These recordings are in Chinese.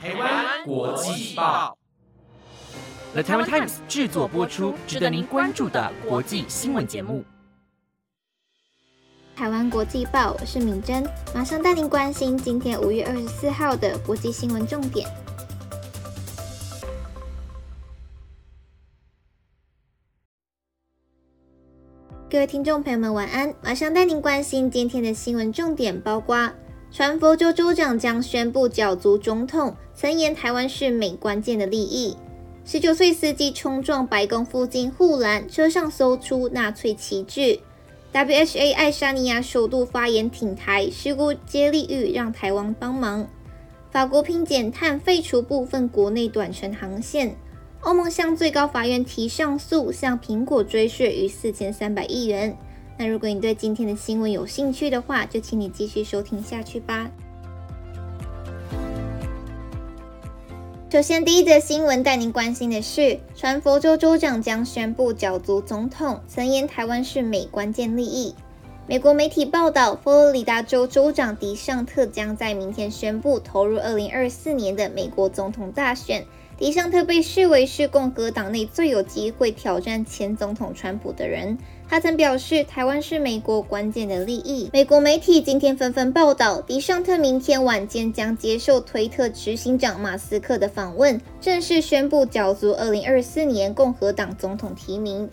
台湾国际报，The Taiwan Times 制作播出，值得您关注的国际新闻节目。台湾国际报，我是敏珍，马上带您关心今天五月二十四号的国际新闻重点。各位听众朋友们，晚安！马上带您关心今天的新闻重点，包括。传佛州州长将宣布角逐总统，曾言台湾是美关键的利益。十九岁司机冲撞白宫附近护栏，车上搜出纳粹旗帜。WHA 爱沙尼亚首度发言挺台，事故接力欲让台湾帮忙。法国拼减碳废除部分国内短程航线。欧盟向最高法院提上诉，向苹果追税逾四千三百亿元。那如果你对今天的新闻有兴趣的话，就请你继续收听下去吧。首先，第一则新闻带您关心的是，传佛州州长将宣布角逐总统，曾言台湾是美关键利益。美国媒体报道，佛罗里达州州长迪尚特将在明天宣布投入2024年的美国总统大选。迪尚特被视为是共和党内最有机会挑战前总统川普的人。他曾表示，台湾是美国关键的利益。美国媒体今天纷纷报道，迪尚特明天晚间将接受推特执行长马斯克的访问，正式宣布角逐2024年共和党总统提名。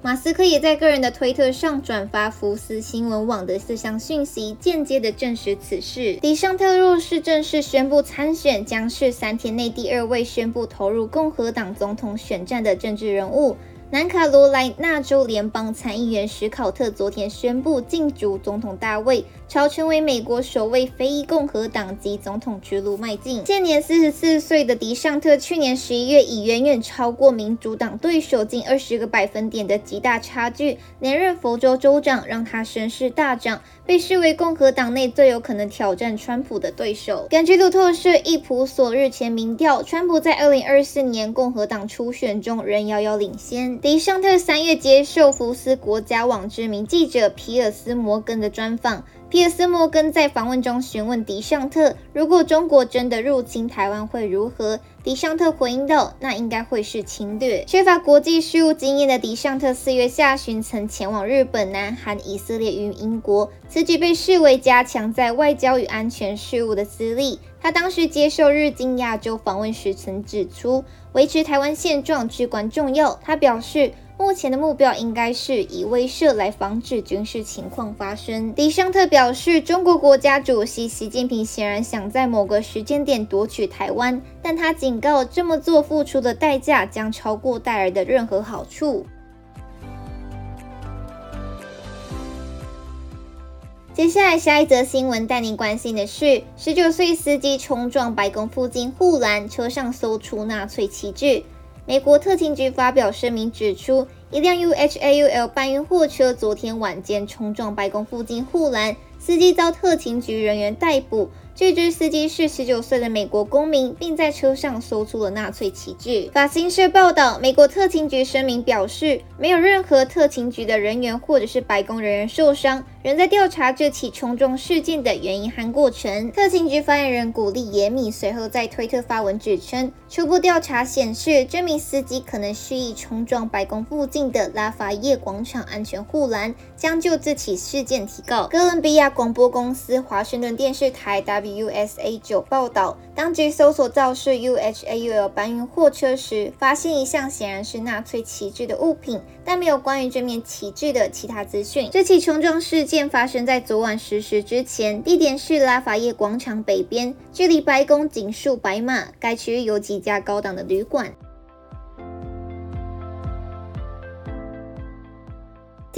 马斯克也在个人的推特上转发福斯新闻网的四项讯息，间接的证实此事。迪尚特若是正式宣布参选，将是三天内第二位宣布投入共和党总统选战的政治人物。南卡罗来纳州联邦参议员史考特昨天宣布竞逐总统大位，朝成为美国首位非裔共和党籍总统之路迈进。现年四十四岁的迪尚特，去年十一月以远远超过民主党对手近二十个百分点的极大差距连任佛州州长，让他声势大涨，被视为共和党内最有可能挑战川普的对手。根据路透社易普所日前民调，川普在二零二四年共和党初选中仍遥遥领先。迪尚特三月接受福斯国家网知名记者皮尔斯摩根的专访，皮尔斯摩根在访问中询问迪尚特，如果中国真的入侵台湾会如何？迪尚特回应道：“那应该会是侵略。”缺乏国际事务经验的迪尚特四月下旬曾前往日本、南韩、以色列与英国，此举被视为加强在外交与安全事务的资历。他当时接受日经亚洲访问时曾指出，维持台湾现状至关重要。他表示。目前的目标应该是以威慑来防止军事情况发生。迪尚特表示，中国国家主席习近平显然想在某个时间点夺取台湾，但他警告，这么做付出的代价将超过带来的任何好处。接下来，下一则新闻带您关心的是：十九岁司机冲撞白宫附近护栏，车上搜出纳粹旗帜。美国特勤局发表声明指出，一辆 UHAUL 搬运货车昨天晚间冲撞白宫附近护栏，司机遭特勤局人员逮捕。据知，司机是十九岁的美国公民，并在车上搜出了纳粹旗帜。法新社报道，美国特勤局声明表示，没有任何特勤局的人员或者是白宫人员受伤。仍在调查这起冲撞事件的原因和过程。特勤局发言人古利耶米随后在推特发文指称，初步调查显示，这名司机可能蓄意冲撞白宫附近的拉法叶广场安全护栏，将就这起事件提告。哥伦比亚广播公司华盛顿电视台 W USA 九报道，当局搜索肇事 UHAUL 搬运货车时，发现一项显然是纳粹旗帜的物品，但没有关于这面旗帜的其他资讯。这起冲撞事。件发生在昨晚十时之前，地点是拉法叶广场北边，距离白宫仅数百码。该区域有几家高档的旅馆。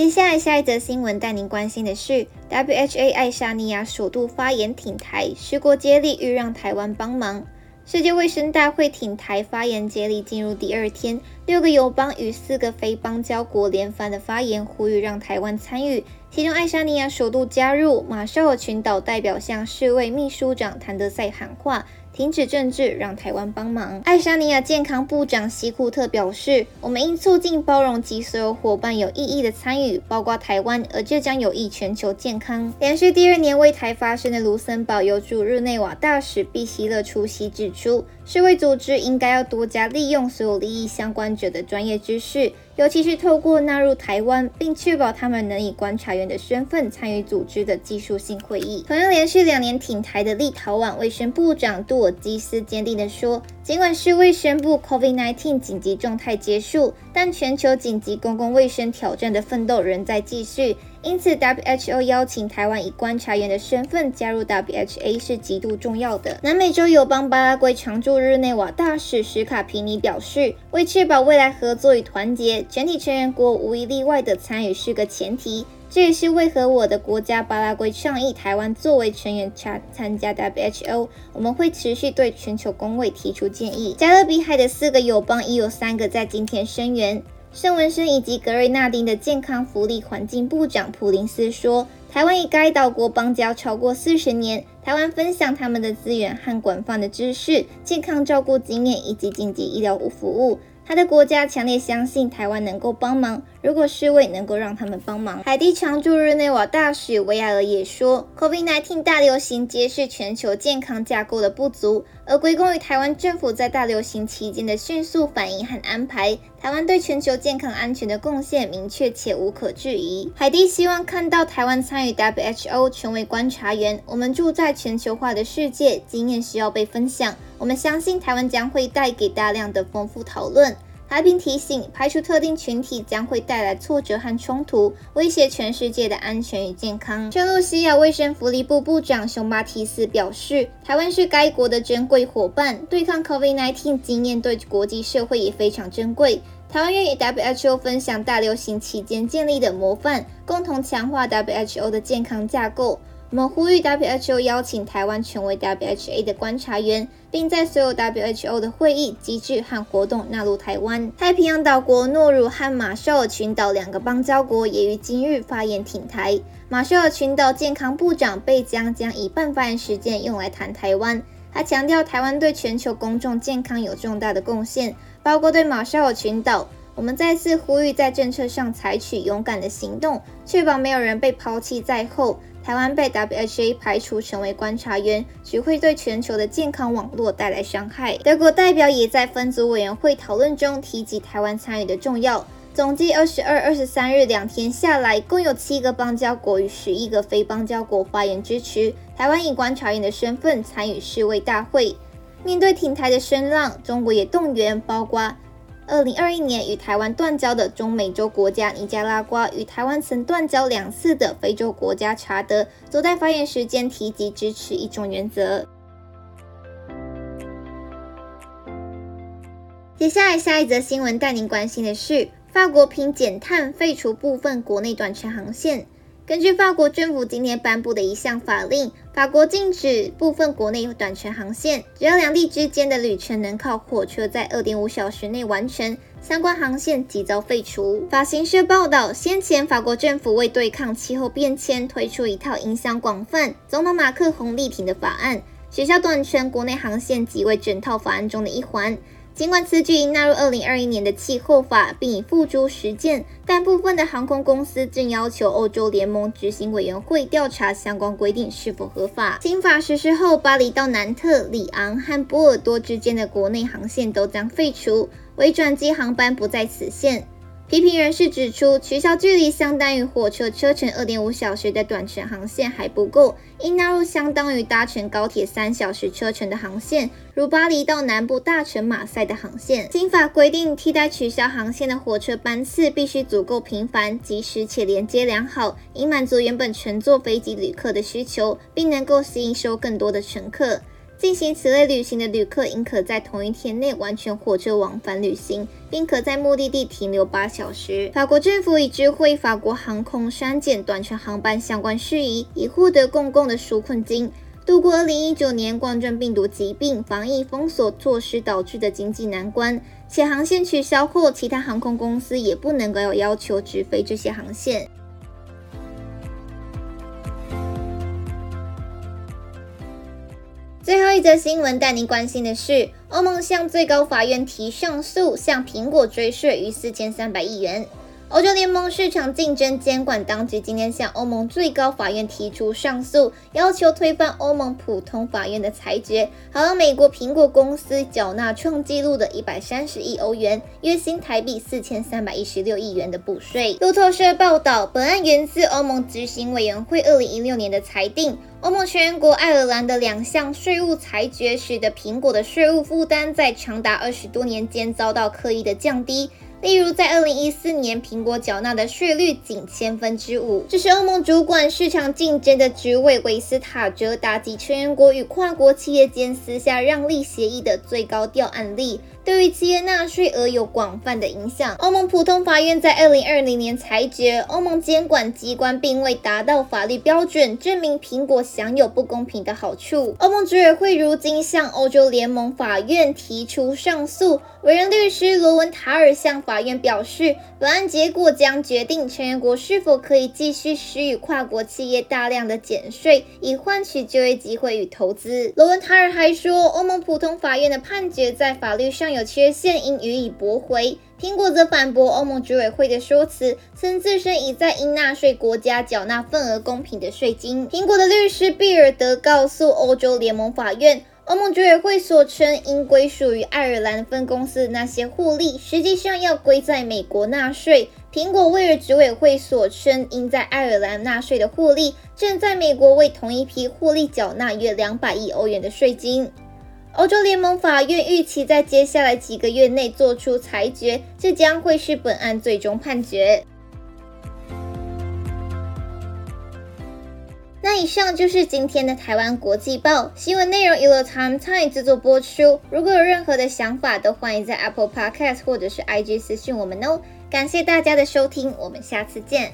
接下来，下一则新闻带您关心的是，WHA 爱沙尼亚首度发言挺台，十国接力欲让台湾帮忙。世界卫生大会挺台发言接力进入第二天，六个友邦与四个非邦交国连番的发言，呼吁让台湾参与。其中，爱沙尼亚首度加入，马绍尔群岛代表向世卫秘书长谭德赛喊话，停止政治，让台湾帮忙。爱沙尼亚健康部长希库特表示：“我们应促进包容及所有伙伴有意义的参与，包括台湾，而这将有益全球健康。”连续第二年为台发声的卢森堡有驻日内瓦大使毕希勒出席指出。世卫组织应该要多加利用所有利益相关者的专业知识，尤其是透过纳入台湾，并确保他们能以观察员的身份参与组织的技术性会议。同样连续两年挺台的立陶宛卫生部长杜尔基斯坚定地说：“尽管世卫宣布 COVID-19 紧急状态结束，但全球紧急公共卫生挑战的奋斗仍在继续。”因此，WHO 邀请台湾以观察员的身份加入 WHA 是极度重要的。南美洲友邦巴拉圭常驻日内瓦大使史卡皮尼表示，为确保未来合作与团结，全体成员国无一例外的参与是个前提。这也是为何我的国家巴拉圭倡议台湾作为成员参参加 WHO。我们会持续对全球工位提出建议。加勒比海的四个友邦已有三个在今天声援。圣文森以及格瑞纳丁的健康福利环境部长普林斯说：“台湾与该岛国邦交超过四十年，台湾分享他们的资源和广泛的知识、健康照顾经验以及紧急医疗服务。”他的国家强烈相信台湾能够帮忙，如果世卫能够让他们帮忙。海地常驻日内瓦大使维埃尔也说，COVID-19 大流行揭示全球健康架构的不足，而归功于台湾政府在大流行期间的迅速反应和安排。台湾对全球健康安全的贡献明确且无可置疑。海地希望看到台湾参与 WHO 成为观察员。我们住在全球化的世界，经验需要被分享。我们相信台湾将会带给大量的丰富讨论。海平提醒，排除特定群体将会带来挫折和冲突，威胁全世界的安全与健康。圣露西亚卫生福利部部长熊巴提斯表示，台湾是该国的珍贵伙伴，对抗 COVID-19 经验对国际社会也非常珍贵。台湾愿与 WHO 分享大流行期间建立的模范，共同强化 WHO 的健康架构。我们呼吁 WHO 邀请台湾成为 WHA 的观察员，并在所有 WHO 的会议、机制和活动纳入台湾。太平洋岛国诺鲁和马绍尔群岛两个邦交国也于今日发言挺台。马绍尔群岛健康部长贝江将一半发言时间用来谈台湾。他强调，台湾对全球公众健康有重大的贡献，包括对马绍尔群岛。我们再次呼吁，在政策上采取勇敢的行动，确保没有人被抛弃在后。台湾被 WHA 排除成为观察员，只会对全球的健康网络带来伤害。德国代表也在分组委员会讨论中提及台湾参与的重要。总计二十二、二十三日两天下来，共有七个邦交国与十一个非邦交国发言支持台湾以观察员的身份参与世卫大会。面对挺台的声浪，中国也动员，包括。二零二一年与台湾断交的中美洲国家尼加拉瓜，与台湾曾断交两次的非洲国家查德，都在发言时间提及支持一种原则。接下来下一则新闻带您关心的是，法国凭减碳废除部分国内短程航线。根据法国政府今天颁布的一项法令，法国禁止部分国内短程航线，只要两地之间的旅程能靠火车在二点五小时内完成，相关航线即遭废除。法新社报道，先前法国政府为对抗气候变迁，推出一套影响广泛、总统马克宏力挺的法案，取消短程国内航线即为整套法案中的一环。尽管此举已纳入二零二一年的气候法，并已付诸实践，但部分的航空公司正要求欧洲联盟执行委员会调查相关规定是否合法。新法实施后，巴黎到南特、里昂和波尔多之间的国内航线都将废除，微转机航班不在此限。批评人士指出，取消距离相当于火车车程二点五小时的短程航线还不够，应纳入相当于搭乘高铁三小时车程的航线，如巴黎到南部大城马赛的航线。新法规定，替代取消航线的火车班次必须足够频繁、及时且连接良好，以满足原本乘坐飞机旅客的需求，并能够吸引收更多的乘客。进行此类旅行的旅客应可在同一天内完全火车往返旅行，并可在目的地停留八小时。法国政府已知会法国航空删减短程航班相关事宜，以获得公共的纾困金，度过二零一九年冠状病毒疾病防疫封锁措施导致的经济难关。且航线取消后，其他航空公司也不能够有要求直飞这些航线。最后一则新闻带您关心的是，欧盟向最高法院提上诉，向苹果追税逾四千三百亿元。欧洲联盟市场竞争监管当局今天向欧盟最高法院提出上诉，要求推翻欧盟普通法院的裁决，好让美国苹果公司缴纳创纪录的一百三十亿欧元（约新台币四千三百一十六亿元）的补税。路透社报道，本案源自欧盟执行委员会二零一六年的裁定，欧盟成员国爱尔兰的两项税务裁决，使得苹果的税务负担在长达二十多年间遭到刻意的降低。例如，在二零一四年，苹果缴纳的税率仅千分之五。这是欧盟主管市场竞争的职位维斯塔哲打击成员国与跨国企业间私下让利协议的最高调案例。对于企业纳税额有广泛的影响。欧盟普通法院在二零二零年裁决，欧盟监管机关并未达到法律标准，证明苹果享有不公平的好处。欧盟执委会如今向欧洲联盟法院提出上诉。委任律师罗文塔尔向法院表示，本案结果将决定成员国是否可以继续施予跨国企业大量的减税，以换取就业机会与投资。罗文塔尔还说，欧盟普通法院的判决在法律上有缺陷，应予以驳回。苹果则反驳欧盟执委会的说辞，称自身已在应纳税国家缴纳份额公平的税金。苹果的律师毕尔德告诉欧洲联盟法院。欧盟执委会所称应归属于爱尔兰分公司的那些获利，实际上要归在美国纳税。苹果威尔执委会所称应在爱尔兰纳税的获利，正在美国为同一批获利缴纳约两百亿欧元的税金。欧洲联盟法院预期在接下来几个月内做出裁决，这将会是本案最终判决。那以上就是今天的台湾国际报新闻内容，由 Time Time 制作播出。如果有任何的想法，都欢迎在 Apple Podcast 或者是 IG 私讯我们哦。感谢大家的收听，我们下次见。